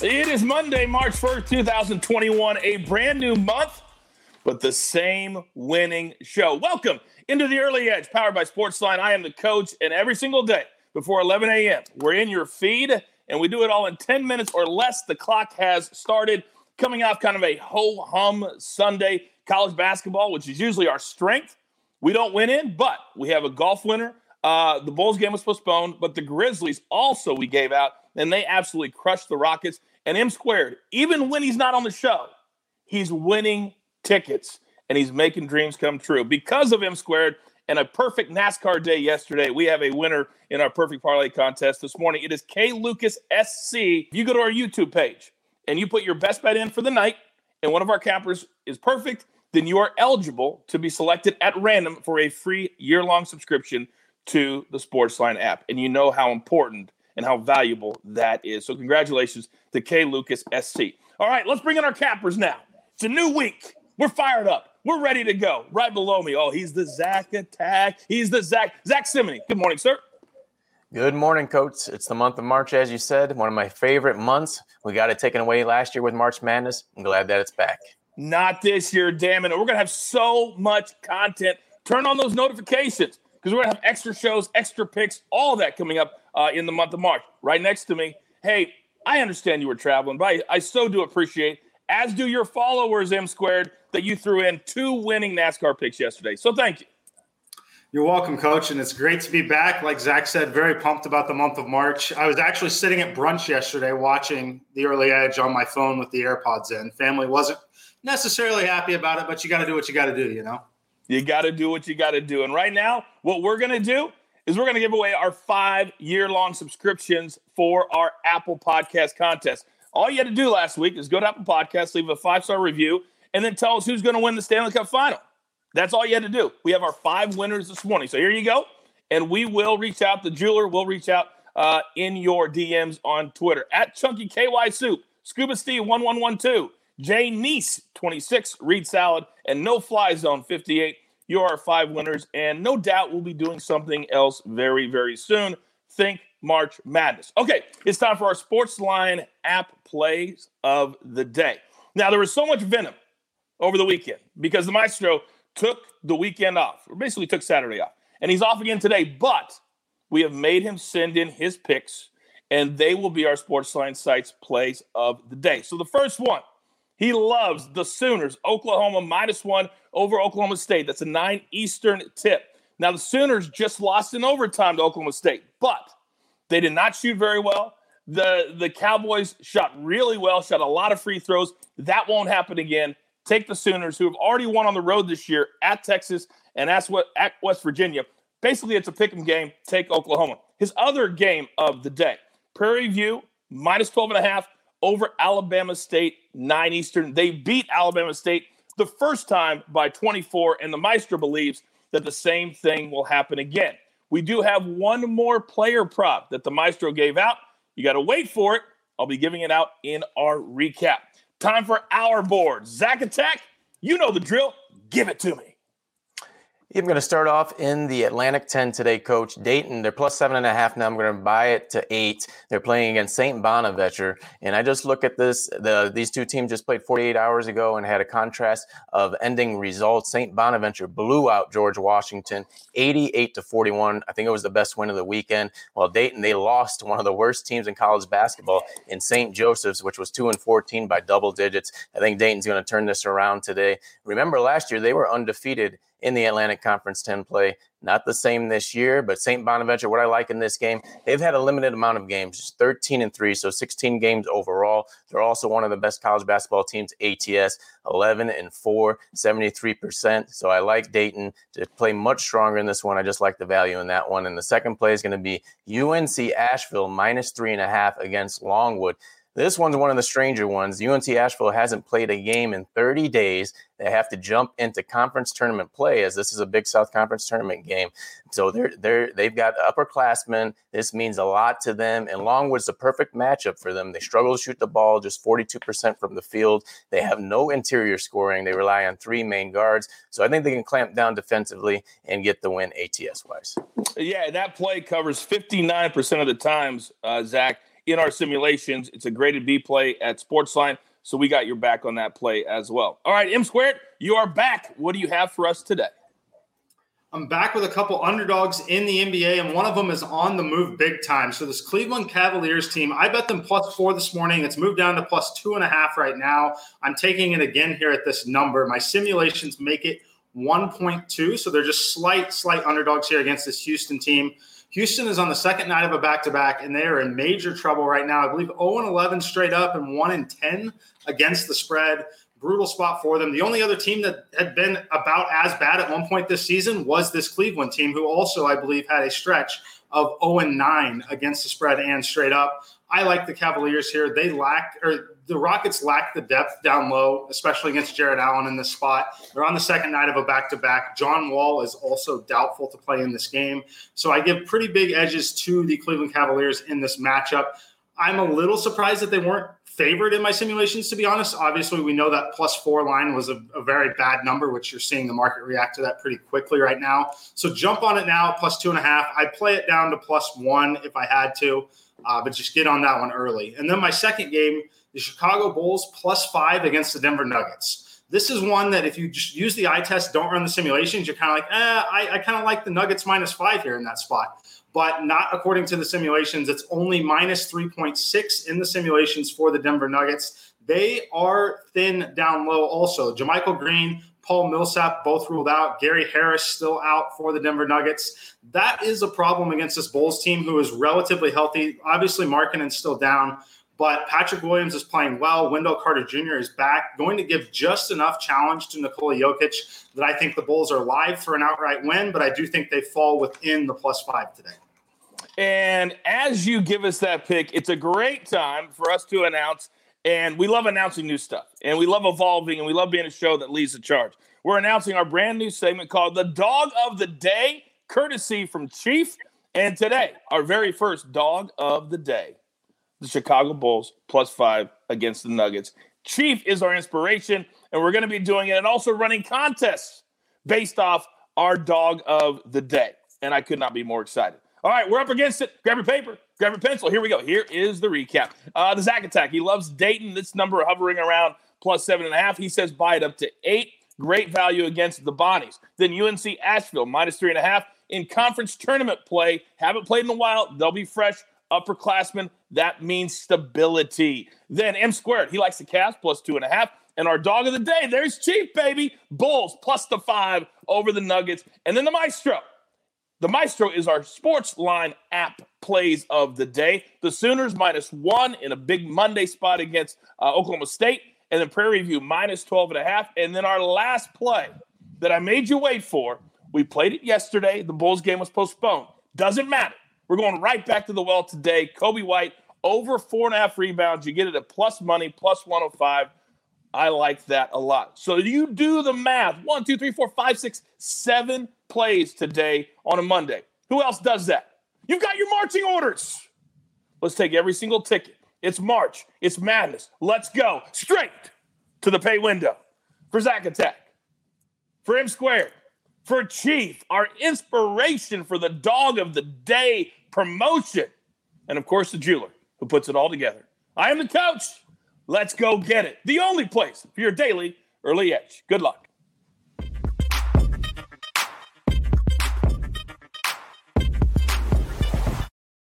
It is Monday, March 1st, 2021, a brand new month, but the same winning show. Welcome into the early edge, powered by Sportsline. I am the coach, and every single day before 11 a.m., we're in your feed, and we do it all in 10 minutes or less. The clock has started coming off kind of a ho hum Sunday college basketball, which is usually our strength. We don't win in, but we have a golf winner. Uh, the Bulls game was postponed, but the Grizzlies also we gave out, and they absolutely crushed the Rockets. And M squared, even when he's not on the show, he's winning tickets and he's making dreams come true. Because of M squared and a perfect NASCAR day yesterday, we have a winner in our perfect parlay contest this morning. It is K Lucas SC. If you go to our YouTube page and you put your best bet in for the night, and one of our campers is perfect, then you are eligible to be selected at random for a free year long subscription to the Sportsline app. And you know how important and how valuable that is. So, congratulations to K Lucas SC. All right, let's bring in our cappers now. It's a new week. We're fired up. We're ready to go. Right below me. Oh, he's the Zack attack. He's the Zack. Zack Cimini. Good morning, sir. Good morning, Coach. It's the month of March, as you said, one of my favorite months. We got it taken away last year with March Madness. I'm glad that it's back. Not this year, damn it. We're going to have so much content. Turn on those notifications because we're going to have extra shows, extra picks, all that coming up uh, in the month of March. Right next to me. Hey, I understand you were traveling, but I, I so do appreciate, as do your followers, M squared, that you threw in two winning NASCAR picks yesterday. So thank you. You're welcome, coach. And it's great to be back. Like Zack said, very pumped about the month of March. I was actually sitting at brunch yesterday watching the early edge on my phone with the AirPods in. Family wasn't necessarily happy about it, but you got to do what you got to do, you know? You got to do what you got to do. And right now, what we're going to do is we're going to give away our five year long subscriptions for our Apple Podcast contest. All you had to do last week is go to Apple Podcast, leave a five star review, and then tell us who's going to win the Stanley Cup final. That's all you had to do. We have our five winners this morning. So here you go. And we will reach out. The jeweler will reach out uh, in your DMs on Twitter at Chunky KY Soup, Scuba Steve 1112, Jay Neese 26, Reed Salad, and No Fly Zone 58. You are five winners. And no doubt we'll be doing something else very, very soon. Think March Madness. Okay, it's time for our Sports Line app plays of the day. Now, there was so much venom over the weekend because the Maestro took the weekend off, or basically took Saturday off, and he's off again today. But we have made him send in his picks, and they will be our Sports Line sites plays of the day. So the first one, he loves the Sooners, Oklahoma minus one over Oklahoma State. That's a nine Eastern tip. Now the Sooners just lost in overtime to Oklahoma State, but they did not shoot very well. The the Cowboys shot really well, shot a lot of free throws. That won't happen again. Take the Sooners, who have already won on the road this year at Texas and at West Virginia. Basically, it's a pick 'em game. Take Oklahoma. His other game of the day, Prairie View minus 12 and a half over Alabama State, 9 Eastern. They beat Alabama State the first time by 24, and the Maestro believes that the same thing will happen again. We do have one more player prop that the Maestro gave out. You got to wait for it. I'll be giving it out in our recap. Time for our board. Zack Attack, you know the drill. Give it to me. I'm going to start off in the Atlantic 10 today, Coach. Dayton, they're plus seven and a half now. I'm going to buy it to eight. They're playing against St. Bonaventure. And I just look at this. The These two teams just played 48 hours ago and had a contrast of ending results. St. Bonaventure blew out George Washington 88 to 41. I think it was the best win of the weekend. While Dayton, they lost one of the worst teams in college basketball in St. Joseph's, which was 2 and 14 by double digits. I think Dayton's going to turn this around today. Remember last year, they were undefeated in the Atlantic Conference 10 play. Not the same this year, but St. Bonaventure, what I like in this game, they've had a limited amount of games, 13 and 3, so 16 games overall. They're also one of the best college basketball teams, ATS, 11 and 4, 73%. So I like Dayton to play much stronger in this one. I just like the value in that one. And the second play is going to be UNC Asheville minus three and a half against Longwood. This one's one of the stranger ones. UNC Asheville hasn't played a game in 30 days. They have to jump into conference tournament play as this is a Big South Conference tournament game. So they're they're they've got upperclassmen. This means a lot to them. And Longwood's the perfect matchup for them. They struggle to shoot the ball, just 42% from the field. They have no interior scoring. They rely on three main guards. So I think they can clamp down defensively and get the win ATS wise. Yeah, that play covers 59% of the times, uh, Zack in our simulations. It's a graded B play at Sportsline. So we got your back on that play as well. All right, M squared, you are back. What do you have for us today? I'm back with a couple underdogs in the NBA, and one of them is on the move big time. So this Cleveland Cavaliers team, I bet them plus four this morning. It's moved down to plus two and a half right now. I'm taking it again here at this number. My simulations make it 1.2, so they're just slight, slight underdogs here against this Houston team. Houston is on the second night of a back to back, and they are in major trouble right now. I believe 0 and 11 straight up and 1 and 10 against the spread. Brutal spot for them. The only other team that had been about as bad at one point this season was this Cleveland team, who also, I believe, had a stretch of 0 and 9 against the spread and straight up. I like the Cavaliers here. They lack, or the Rockets lack the depth down low, especially against Jarrett Allen in this spot. They're on the second night of a back to back. John Wall is also doubtful to play in this game. So I give pretty big edges to the Cleveland Cavaliers in this matchup. I'm a little surprised that they weren't favored in my simulations, to be honest. Obviously, we know that plus four line was a, a, very bad number, which you're seeing the market react to that pretty quickly right now. So jump on it now, plus two and a half. I'd play it down to plus one if I had to, uh, but just get on that one early. And then my second game the Chicago Bulls plus five against the Denver Nuggets. This is one that if you just use the eye test, don't run the simulations, you're kind of like, eh, I, I kind of like the Nuggets minus five here in that spot. But not according to the simulations. It's only minus 3.6 in the simulations for the Denver Nuggets. They are thin down low also. JaMychal Green, Paul Millsap both ruled out. Gary Harris still out for the Denver Nuggets. That is a problem against this Bulls team who is relatively healthy. Obviously, Markkanen's still down. But Patrick Williams is playing well. Wendell Carter Jr. is back, going to give just enough challenge to Nikola Jokic that I think the Bulls are live for an outright win, but I do think they fall within the plus five today. And as you give us that pick, it's a great time for us to announce. And we love announcing new stuff, and we love evolving, and we love being a show that leads the charge. We're announcing our brand new segment called The Dog of the Day, courtesy from Chief. And today, our very first Dog of the Day the Chicago Bulls plus five against the Nuggets. Chief is our inspiration, and we're going to be doing it and also running contests based off our dog of the day. And I could not be more excited. All right, we're up against it. Grab your paper, grab your pencil. Here we go. Here is the recap. Uh, the Zack Attack. He loves Dayton. This number hovering around plus seven and a half. He says buy it up to eight. Great value against the Bonnies. Then UNC Asheville minus three and a half in conference tournament play. Haven't played in a while. They'll be fresh upperclassmen. That means stability. Then M squared, he likes the Cavs plus two and a half. And our dog of the day, there's Chief, baby. Bulls plus the five over the Nuggets. And then the Maestro. The Maestro is our sports line app plays of the day. The Sooners minus one in a big Monday spot against uh, Oklahoma State. And then Prairie View minus 12 and a half. And then our last play that I made you wait for, we played it yesterday. The Bulls game was postponed. Doesn't matter. We're going right back to the well today. Coby White over four and a half rebounds. You get it at plus money, plus 105. I like that a lot. So you do the math. One, two, three, four, five, six, seven plays today on a Monday. Who else does that? You've got your marching orders. Let's take every single ticket. It's March. It's madness. Let's go straight to the pay window for Zack Attack, for M Squared, for Chief, our inspiration for the dog of the day promotion, and of course, the jeweler who puts it all together. I am the coach. Let's go get it. The only place for your daily early edge. Good luck.